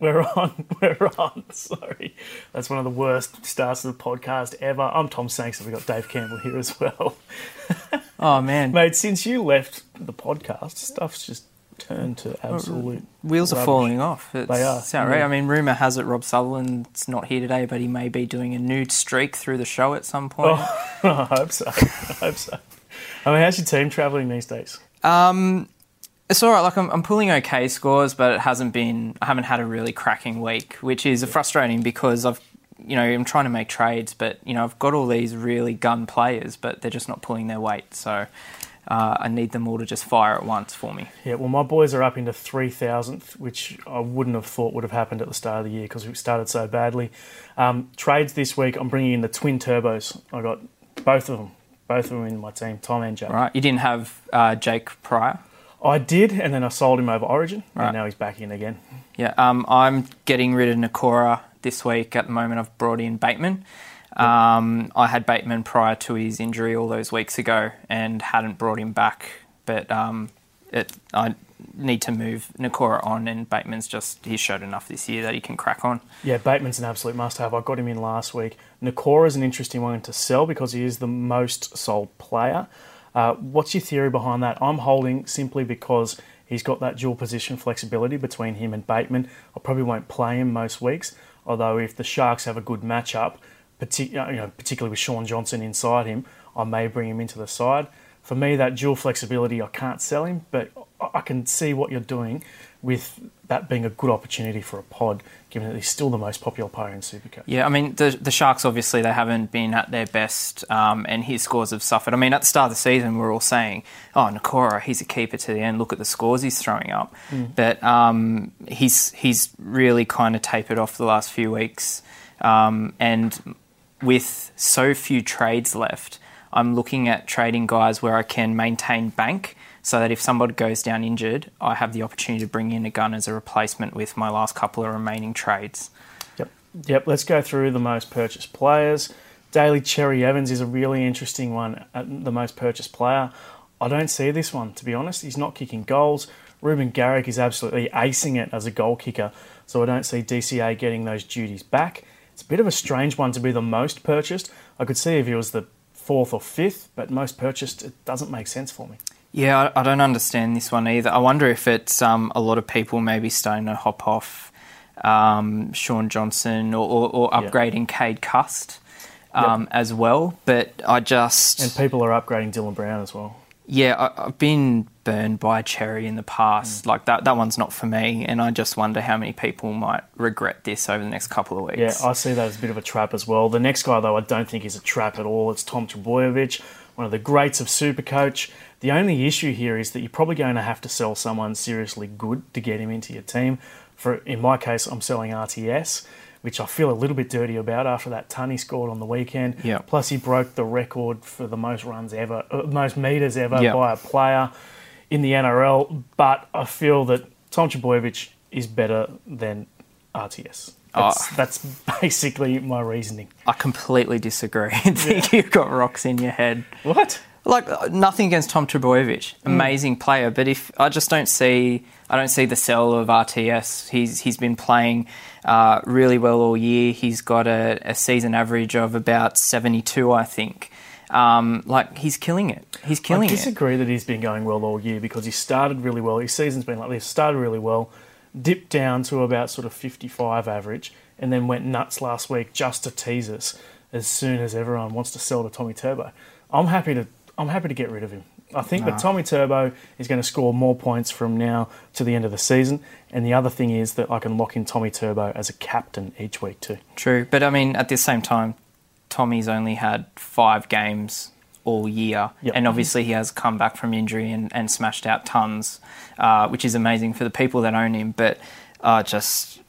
We're on. We're on. Sorry. That's one of the worst starts of the podcast ever. I'm Tom Sangster, and we've got Dave Campbell here as well. Oh man, Mate, since you left the podcast, stuff's just turned to absolute. wheels are falling off. It's, They are, it's outrageous. yeah. I mean, rumor has it Rob Sutherland's not here today, but he may be doing a nude streak through the show at some point. Oh, I hope so. I hope so. I mean, how's your team travelling these days? Um, it's all right. Like I'm, I'm pulling okay scores, but it hasn't been. I haven't had a really cracking week, which is frustrating because I've, you know, I'm trying to make trades, but you know, I've got all these really gun players, but they're just not pulling their weight. So uh, I need them all to just fire at once for me. Yeah, well, my boys are up into 3,000th, which I wouldn't have thought would have happened at the start of the year because we started so badly. Um, trades this week, I'm bringing in the twin turbos. I got both of them, both of them in my team, Tom and Jack. Right? You didn't have uh, Jake Pryor. I did, and then I sold him over Origin, Right. and now he's back in again. Yeah, um, I'm getting rid of Nikora this week. At the moment, I've brought in Bateman. Um, I had Bateman prior to his injury all those weeks ago and hadn't brought him back. But um, it, I need to move Nikora on, and Bateman's just he's showed enough this year that he can crack on. Yeah, Bateman's an absolute must-have. I got him in last week. Nikora is an interesting one to sell because he is the most sold player. Uh, what's your theory behind that? I'm holding simply because he's got that dual position flexibility between him and Bateman. I probably won't play him most weeks, although if the Sharks have a good matchup, partic- you know, particularly with Shaun Johnson inside him, I may bring him into the side. For me, that dual flexibility, I can't sell him, but I- can see what you're doing with that being a good opportunity for a pod, given that he's still the most popular player in Supercoach. Yeah, I mean the the Sharks obviously they haven't been at their best, um, and his scores have suffered. I mean at the start of the season we are all saying, "Oh, Nikora, he's a keeper to the end. Look at the scores he's throwing up." But um, he's he's really kind of tapered off the last few weeks, um, and with so few trades left, I'm looking at trading guys where I can maintain bank. So that if somebody goes down injured, I have the opportunity to bring in a gun as a replacement with my last couple of remaining trades. Yep. Yep. Let's go through the most purchased players. Daly Cherry Evans is a really interesting one uh, the most purchased player. I don't see this one, to be honest. He's not kicking goals. Reuben Garrick is absolutely acing it as a goal kicker, so I don't see DCA getting those duties back. It's a bit of a strange one to be the most purchased. I could see if he was the fourth or fifth, but most purchased, it doesn't make sense for me. Yeah, I, I don't understand this one either. I wonder if it's um, a lot of people maybe starting to hop off um, Shaun Johnson or, or, or Yeah. upgrading Cade Cust um, as well. But I just And people are upgrading Dylan Brown as well. yeah, I, I've been burned by Cherry in the past. Like that, that one's not for me, and I just wonder how many people might regret this over the next couple of weeks. Yeah. I see that as a bit of a trap as well. The next guy, though, I don't think is a trap at all. It's Tom Trbojevic, one of the greats of Supercoach. The only issue here is that you're probably going to have to sell someone seriously good to get him into your team. For in my case, I'm selling RTS, which I feel a little bit dirty about after that ton he scored on the weekend. Yeah. Plus, he broke the record for the most runs ever, uh, most meters ever Yeah. by a player in the NRL. But I feel that Tom Trbojevic is better than RTS. That's, that's basically my reasoning. I completely disagree. I think you've got rocks in your head. What? Like uh, nothing against Tom Trbojevic, amazing player, but if I just don't see, I don't see the sell of RTS. He's he's been playing uh, really well all year. He's got a, a season average of about seventy two, I think. Um, like he's killing it. He's killing it. I disagree that he's been going well all year because he started really well. His season's been like this. Started really well, dipped down to about sort of 55 average, and then went nuts last week just to tease us. As soon as everyone wants to sell to Tommy Turbo, I'm happy to. I'm happy to get rid of him. I think that Tommy Turbo is going to score more points from now to the end of the season. And the other thing is that I can lock in Tommy Turbo as a captain each week too. True, but I mean, at the same time, Tommy's only had five games all year, Yep. and obviously he has come back from injury and, and smashed out tons, uh, which is amazing for the people that own him. But uh, just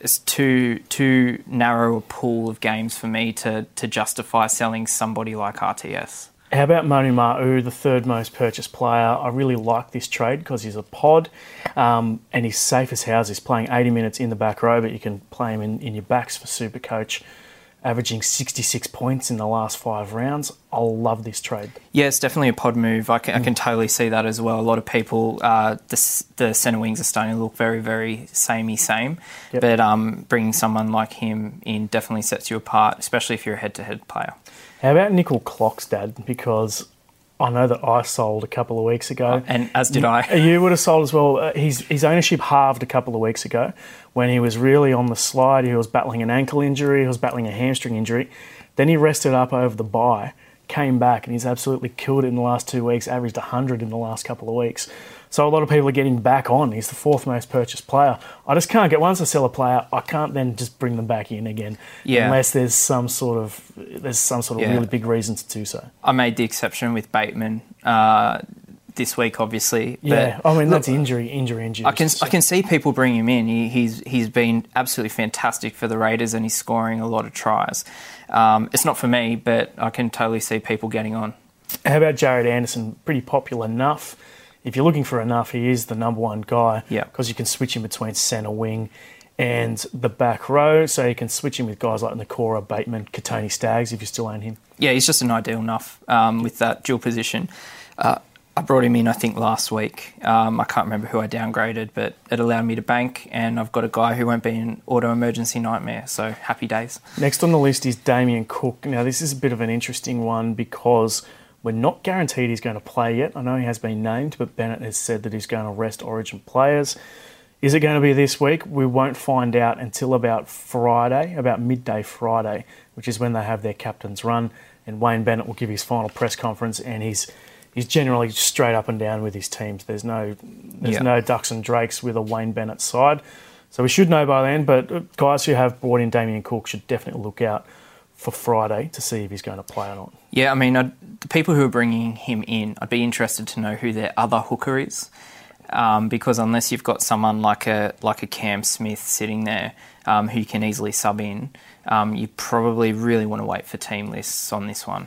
it's too too narrow a pool of games for me to to justify selling somebody like RTS. How about Manu Ma'u, the third most purchased player? I really like this trade because he's a pod um, and he's safe as houses, playing 80 minutes in the back row, but you can play him in, in your backs for super coach. Averaging 66 points in the last five rounds. I'll love this trade. Yeah, it's definitely a pod move. I can, I can totally see that as well. A lot of people, uh, the, the centre wings are starting to look very, very samey same. Yep. But um, bringing someone like him in definitely sets you apart, especially if you're a head-to-head player. How about Nickel Clock's dad? Because I know that I sold a couple of weeks ago. And as did I. You would have sold as well. Uh, his, his ownership halved a couple of weeks ago when he was really on the slide. He was battling an ankle injury, he was battling a hamstring injury. Then he rested up over the bye, came back, and he's absolutely killed it in the last two weeks, averaged 100 in the last couple of weeks. So a lot of people are getting back on. He's the fourth most purchased player. I just can't get once I sell a player, I can't then just bring them back in again Yeah. unless there's some sort of there's some sort of Yeah. really big reason to do so. I made the exception with Bateman uh, this week, obviously. Yeah, I mean look, that's injury, injury, injury. I can I can see people bring him in. He, he's he's been absolutely fantastic for the Raiders, and he's scoring a lot of tries. Um, it's not for me, but I can totally see people getting on. How about Jared Anderson? Pretty popular enough. If you're looking for enough, he is the number one guy. Yeah. Because you can switch him between centre wing and the back row. So you can switch him with guys like Nikora, Bateman, Kotoni Staggs if you still own him. Yeah, he's just an ideal enough um, with that dual position. Uh, I brought him in, I think, last week. Um, I can't remember who I downgraded, but it allowed me to bank, and I've got a guy who won't be an auto emergency nightmare. So happy days. Next on the list is Damien Cook. Now, this is a bit of an interesting one because we're not guaranteed he's going to play yet. I know he has been named, but Bennett has said that he's going to rest Origin players. Is it going to be this week? We won't find out until about Friday, about midday Friday, which is when they have their captain's run. And Wayne Bennett will give his final press conference, and he's he's generally straight up and down with his teams. There's no there's Yeah. no ducks and drakes with a Wayne Bennett side. So we should know by then. But uh, guys who have brought in Damien Cook should definitely look out for Friday to see if he's going to play or not. Yeah, I mean, I'd, the people who are bringing him in, I'd be interested to know who their other hooker is, um, because unless you've got someone like a like a Cam Smith sitting there um, who you can easily sub in, um, you probably really want to wait for team lists on this one.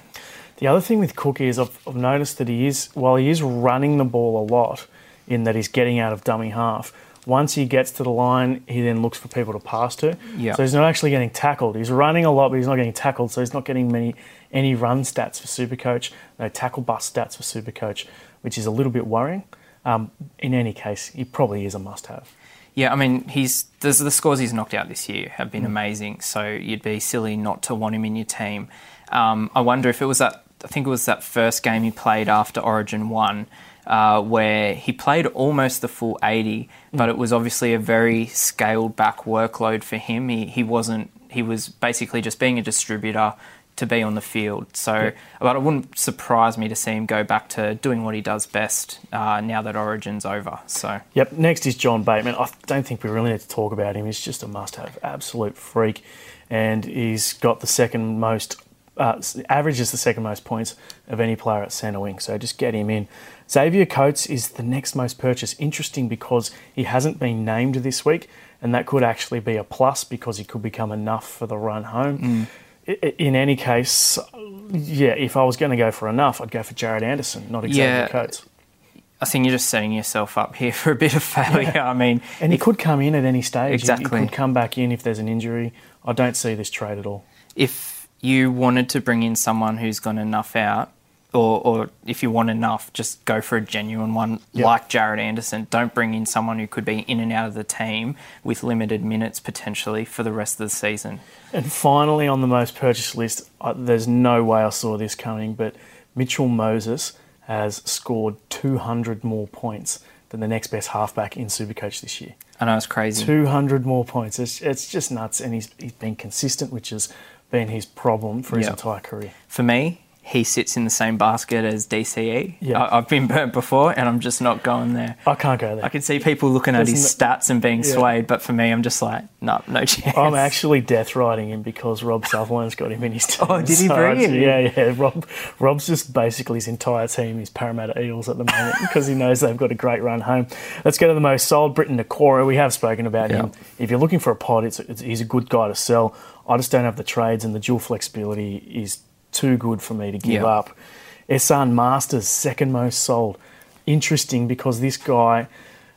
The other thing with Cook is I've, I've noticed that he is, while he is running the ball a lot, in that he's getting out of dummy half. Once he gets to the line, he then looks for people to pass to. Yeah. So he's not actually getting tackled. He's running a lot, but he's not getting tackled. So he's not getting many any run stats for Supercoach, no tackle bust stats for Supercoach, which is a little bit worrying. Um, in any case, he probably is a must-have. Yeah, I mean, he's there's the scores he's knocked out this year have been amazing. So you'd be silly not to want him in your team. Um, I wonder if it was that. I think it was that first game he played after Origin One, uh, where he played almost the full eighty, but it was obviously a very scaled back workload for him. He he wasn't. He was basically just being a distributor to be on the field. So, but it wouldn't surprise me to see him go back to doing what he does best uh, now that Origin's over. So. Yep. Next is John Bateman. I don't think we really need to talk about him. He's just a must-have, absolute freak, and he's got the second most uh, averages the second most points of any player at centre wing. So just get him in. Xavier Coates is the next most purchase. Interesting because he hasn't been named this week, and that could actually be a plus because he could become enough for the run home. I- In any case, yeah, if I was going to go for enough, I'd go for Jared Anderson, not Xavier Yeah. Coates. I think you're just setting yourself up here for a bit of failure. I mean, And he could come in at any stage. He- Exactly. He could come back in if there's an injury. I don't see this trade at all. if you wanted to bring in someone who's gone enough out, or, or if you want enough, just go for a genuine one Yep. like Jared Anderson. Don't bring in someone who could be in and out of the team with limited minutes potentially for the rest of the season. And finally, on the most purchased list, I, there's no way I saw this coming, but Mitchell Moses has scored 200 more points than the next best halfback in Supercoach this year. I know it's crazy. 200 more points. It's, it's just nuts. And he's, he's been consistent, which has been his problem for his Yep. entire career. For me, he sits in the same basket as DCE. Yeah. I, I've been burnt before, and I'm just not going there. I can't go there. I can see people looking at his no- stats and being Yeah. swayed, but for me, I'm just like, no, no chance. I'm actually death riding him because Rob Sutherland's got him in his team. Oh, did he So bring him? Yeah, yeah. Rob, Rob's just basically his entire team is Parramatta Eels at the moment because he knows they've got a great run home. Let's go to the most sold, Briton Nikora. We have spoken about Yeah. him. If you're looking for a pod, it's, it's, he's a good guy to sell. I just don't have the trades, and the dual flexibility is too good for me to give Yeah. up. Esan Marsters, second most sold. Interesting because this guy,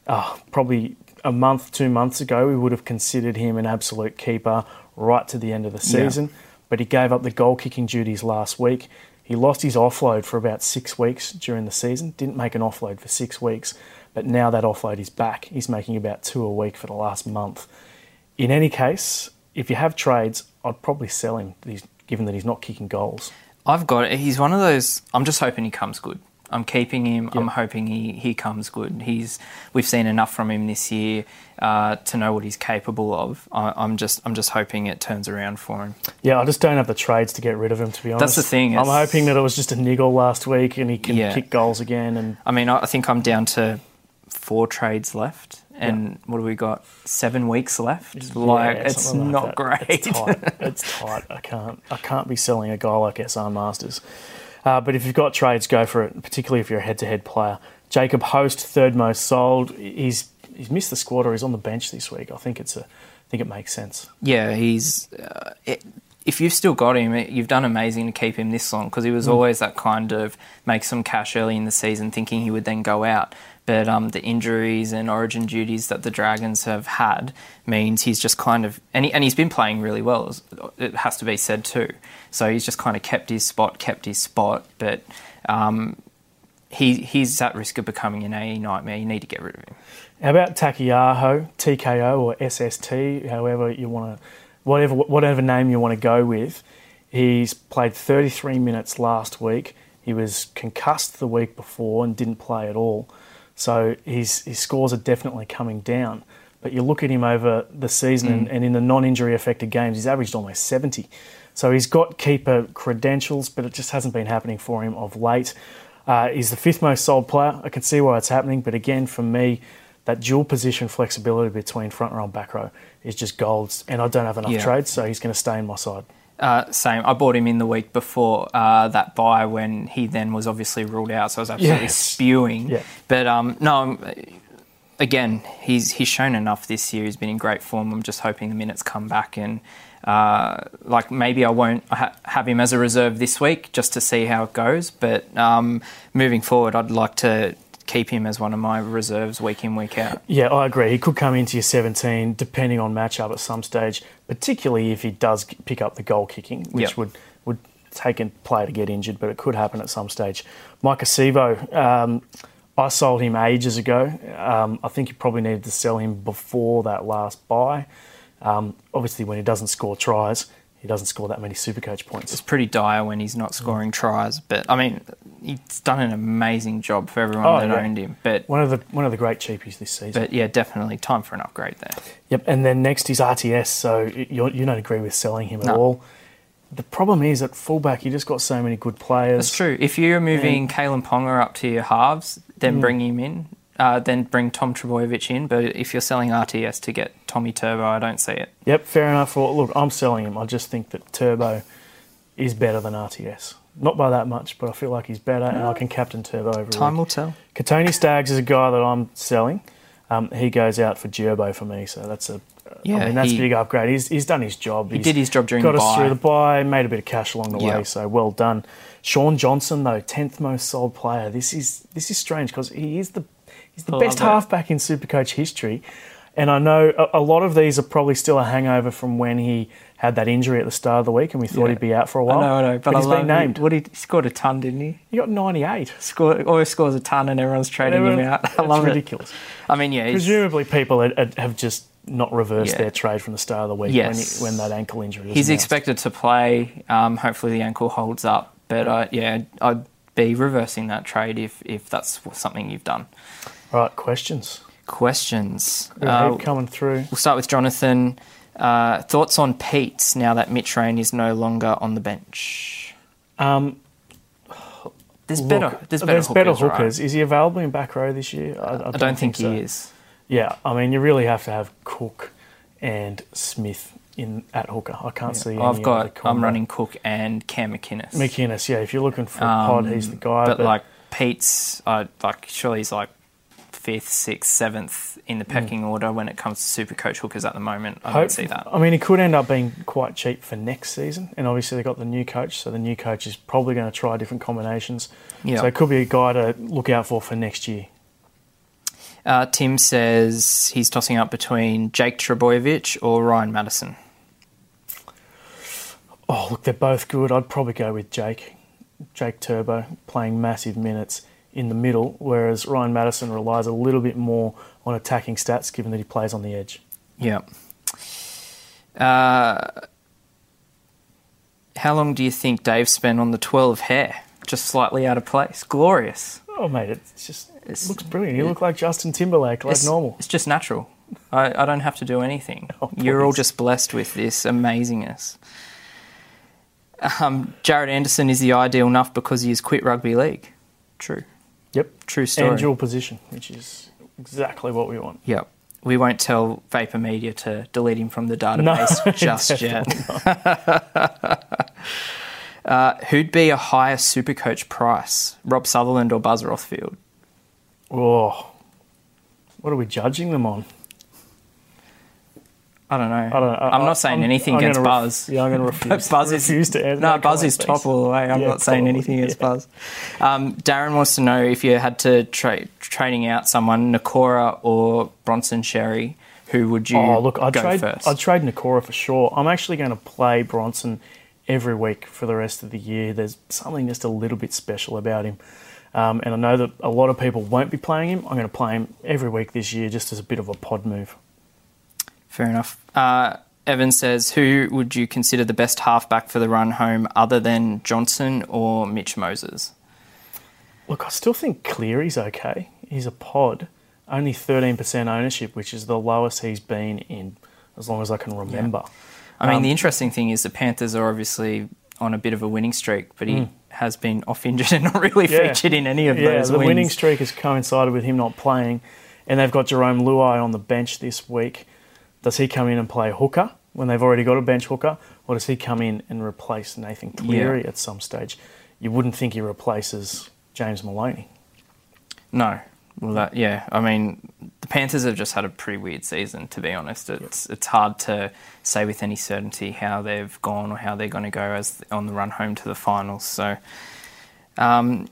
uh, probably a month, two months ago, we would have considered him an absolute keeper right to the end of the Yeah. season. but he gave up the goal kicking duties last week. He lost his offload for about six weeks during the season, didn't make an offload for six weeks, but now that offload is back. He's making about two a week for the last month. In any case, if you have trades, I'd probably sell him, given that he's not kicking goals. I've got it. He's one of those. I'm just hoping he comes good. I'm keeping him. Yep. I'm hoping he, he comes good. He's we've seen enough from him this year uh, to know what he's capable of. I, am just I'm just hoping it turns around for him. Yeah, I just don't have the trades to get rid of him. To be honest, that's the thing. I'm hoping that it was just a niggle last week and he can yeah. kick goals again. And I mean, I think I'm down to four trades left. And yeah. what have we got? Seven weeks left. Like yeah, it's like not that. great. It's tight. it's tight. I can't. I can't be selling a guy like Esan Marsters. Uh, but if you've got trades, go for it. Particularly if you're a head-to-head player. Jacob Host, third most sold. He's he's missed the squad or he's on the bench this week. I think it's a. I think it makes sense. Yeah, he's. Uh, it, if you've still got him, you've done amazing to keep him this long because he was mm. always that kind of make some cash early in the season, thinking he would then go out. But um, the injuries and origin duties that the Dragons have had means he's just kind of and, he, and he's been playing really well. It has to be said too. So he's just kind of kept his spot, kept his spot. But um, he he's at risk of becoming an AE nightmare. You need to get rid of him. How about Taukei'aho, TKO or SST, however you want to, whatever whatever name you want to go with. He's played 33 minutes last week. He was concussed the week before and didn't play at all. So his, his scores are definitely coming down. But you look at him over the season, mm. and, and, in the non injury affected games, he's averaged almost 70. So he's got keeper credentials, but it just hasn't been happening for him of late. Uh, he's the fifth most sold player. I can see why it's happening, but again, for me, that dual position flexibility between front row and back row is just golds, and I don't have enough yeah. trades, so he's going to stay in my side. Uh, same. I bought him in the week before uh, that buy when he then was obviously ruled out, so I was absolutely yes. spewing. Yeah. But um, no, again, he's he's shown enough this year. He's been in great form. I'm just hoping the minutes come back and. Uh, like maybe I won't ha- have him as a reserve this week just to see how it goes. But um, moving forward, I'd like to keep him as one of my reserves week in, week out. Yeah, I agree. He could come into your 17 depending on matchup at some stage, particularly if he does pick up the goal kicking, which yep. would, would take a player to get injured, but it could happen at some stage. Maika Sivo, um, I sold him ages ago. Um, I think you probably needed to sell him before that last buy. Um, obviously, when he doesn't score tries, he doesn't score that many Supercoach points. It's pretty dire when he's not scoring tries, but I mean, he's done an amazing job for everyone oh, that yeah. owned him. But one of the one of the great cheapies this season. But yeah, definitely time for an upgrade there. Yep, and then next is RTS. So you you don't agree with selling him at no. all. The problem is at fullback, you just got so many good players. That's true. If you're moving and, Kalyn Ponga up to your halves, then mm. bring him in, uh, then bring Tom Trbojevic in. But if you're selling RTS to get Tommy Turbo, I don't see it. Yep, fair enough. Well, look, I'm selling him. I just think that Turbo is better than RTS. Not by that much, but I feel like he's better, and I can captain Turbo over. Time will tell. Kotoni Staggs is a guy that I'm selling. Um, he goes out for Gerbo for me, so that's a yeah, I mean that's he, a big upgrade. He's, he's done his job. He he's did his job during got the us through the buy, made a bit of cash along the yep. way, so well done. Shaun Johnson though, tenth most sold player. This is this is strange because he is the he's the best halfback in Supercoach history, and I know a, a, lot of these are probably still a hangover from when he had that injury at the start of the week, and we thought yeah. he'd be out for a while. I know, I know, but, but he's been named. What he, he scored a ton, didn't he? He got ninety eight. Scored always scores a ton, and everyone's trading Everyone, him out. I love ridiculous. It. I mean, yeah, presumably people have just not reversed yeah. their trade from the start of the week yes. when, he, when that ankle injury. He's announced. expected to play. Um, hopefully, the ankle holds up. But uh, yeah, I'd be reversing that trade if if that's something you've done. All right, questions. Questions. Uh, coming through. We'll start with Jonathan. Uh, thoughts on Pete now that Mitch Rein is no longer on the bench? Um, there's look, better. There's better there's hookers. Better hookers. Right? Is he available in back row this year? I, I, don't, I don't, think, think so. he is. Yeah, I mean, you really have to have Cook and Smith in at hooker. I can't yeah. see. I've got. I'm running Cook and Cam McInnes. McInnes, yeah. If you're looking for um, pod, he's the guy. But, but like Pete's, uh, like surely he's like fifth, sixth, seventh in the hmm. pecking mm. order when it comes to super coach hookers at the moment. I Hope, don't see that. I mean, he could end up being quite cheap for next season, and obviously they've got the new coach, so the new coach is probably going to try different combinations. Yep. So it could be a guy to look out for for next year. Uh, Tim says he's tossing up between Jake Trbojevic or Ryan Matterson. Oh, look, they're both good. I'd probably go with Jake. Jake Turbo playing massive minutes in the middle, whereas Ryan Matterson relies a little bit more on attacking stats given that he plays on the edge. Yeah. Uh, how long do you think Dave spent on the 12 hair? Just slightly out of place. Glorious. Oh, mate, it's just it looks brilliant. You look like Justin Timberlake, like it's, normal. It's just natural. I, I don't have to do anything. Oh, You're all just blessed with this amazingness. Um, Jared Anderson is the ideal enough because he has quit rugby league. True. Yep. True story. And dual position, which is exactly what we want. Yep. We won't tell Vapor Media to delete him from the database just yet. uh, who'd be a higher supercoach price, Rob Sutherland or Buzz Rothfield? Oh, what are we judging them on? I don't know. I don't know. I'm not saying anything I'm against ref- Buzz. yeah, I'm going to refuse. Buzz is refuse to answer. no. Buzz is top all the way. I'm Yeah, not saying anything against yeah. Buzz. Um, Darren wants to know if you had to tra- trading out someone, Nikora or Bronson Xerri, who would you Oh, look, I'd go trade. first? I'd trade Nikora for sure. I'm actually going to play Bronson every week for the rest of the year. There's something just a little bit special about him, um, and I know that a lot of people won't be playing him. I'm going to play him every week this year, just as a bit of a pod move. Fair enough. Uh, Evan says, who would you consider the best halfback for the run home other than Johnson or Mitch Moses? Look, I still think Cleary's okay. He's a pod, only 13% ownership, which is the lowest he's been in as long as I can remember. I mean, Um, the interesting thing is the Panthers are obviously on a bit of a winning streak, but he has been off injured and not really. Yeah. featured in any of Yeah, those the wins. winning streak has coincided with him not playing, and they've got Jarome Luai on the bench this week. Does he come in and play hooker when they've already got a bench hooker, or does he come in and replace Nathan Cleary Yeah. at some stage? You wouldn't think he replaces James Maloney. No. Well, that, yeah. I mean, the Panthers have just had a pretty weird season, to be honest. It's it's hard to say with any certainty how they've gone or how they're going to go as on the run home to the finals. So, um,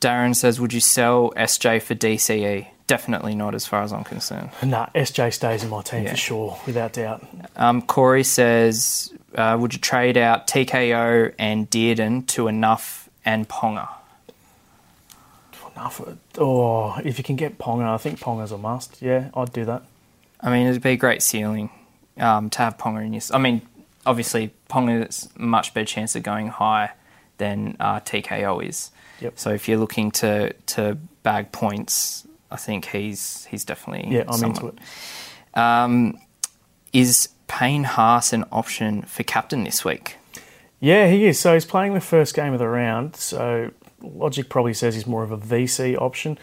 Darren says, "Would you sell SJ for DCE?" Definitely not, as far as I'm concerned. Nah, SJ stays in my team Yeah. for sure, without doubt. Um, Corey says, uh, "Would you trade out TKO and Dearden to enough and Ponga?" Enough. of- Oh, if you can get Ponga, I think Ponga's a must. Yeah, I'd do that. I mean, it'd be a great ceiling um, to have Ponga in your. I mean, obviously, Ponga's much better chance of going high than uh, TKO is. Yep. So if you're looking to to bag points, I think he's he's definitely Yeah, I'm someone. into it. Um, is Payne Haas an option for captain this week? Yeah, he is. So he's playing the first game of the round. So logic probably says he's more of a VC option.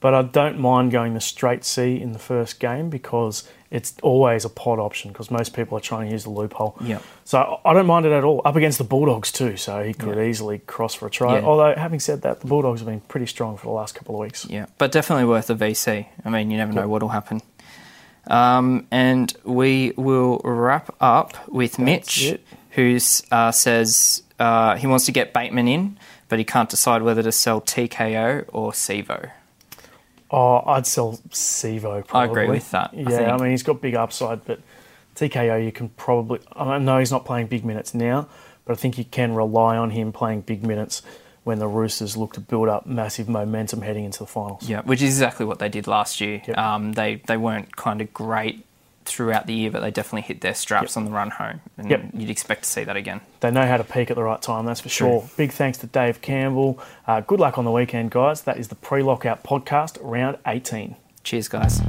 But I don't mind going the straight C in the first game because it's always a pod option because most people are trying to use the loophole. Yep. So I don't mind it at all. Up against the Bulldogs too, so he could Yeah. easily cross for a try. Yeah. Although having said that, the Bulldogs have been pretty strong for the last couple of weeks. Yeah, but definitely worth a VC. I mean, you never know Yep. what'll happen. Um, and we will wrap up with Mitch, who uh, says uh, he wants to get Bateman in, but he can't decide whether to sell TKO or Sivo. Oh, I'd sell Sivo. Probably. I agree with that, Yeah, I, think. mean he's got big upside, but TKO you can probably. I know he's not playing big minutes now, but I think you can rely on him playing big minutes when the Roosters look to build up massive momentum heading into the finals. Yeah, which is exactly what they did last year. Yep. Um, they they weren't kind of great throughout the year, but they definitely hit their straps on the run home, and Yep. you'd expect to see that again. They know how to peak at the right time, that's for True. sure. Big thanks to Dave Campbell. Uh, good luck on the weekend, guys. That is the pre lockout podcast, round 18. Cheers, guys.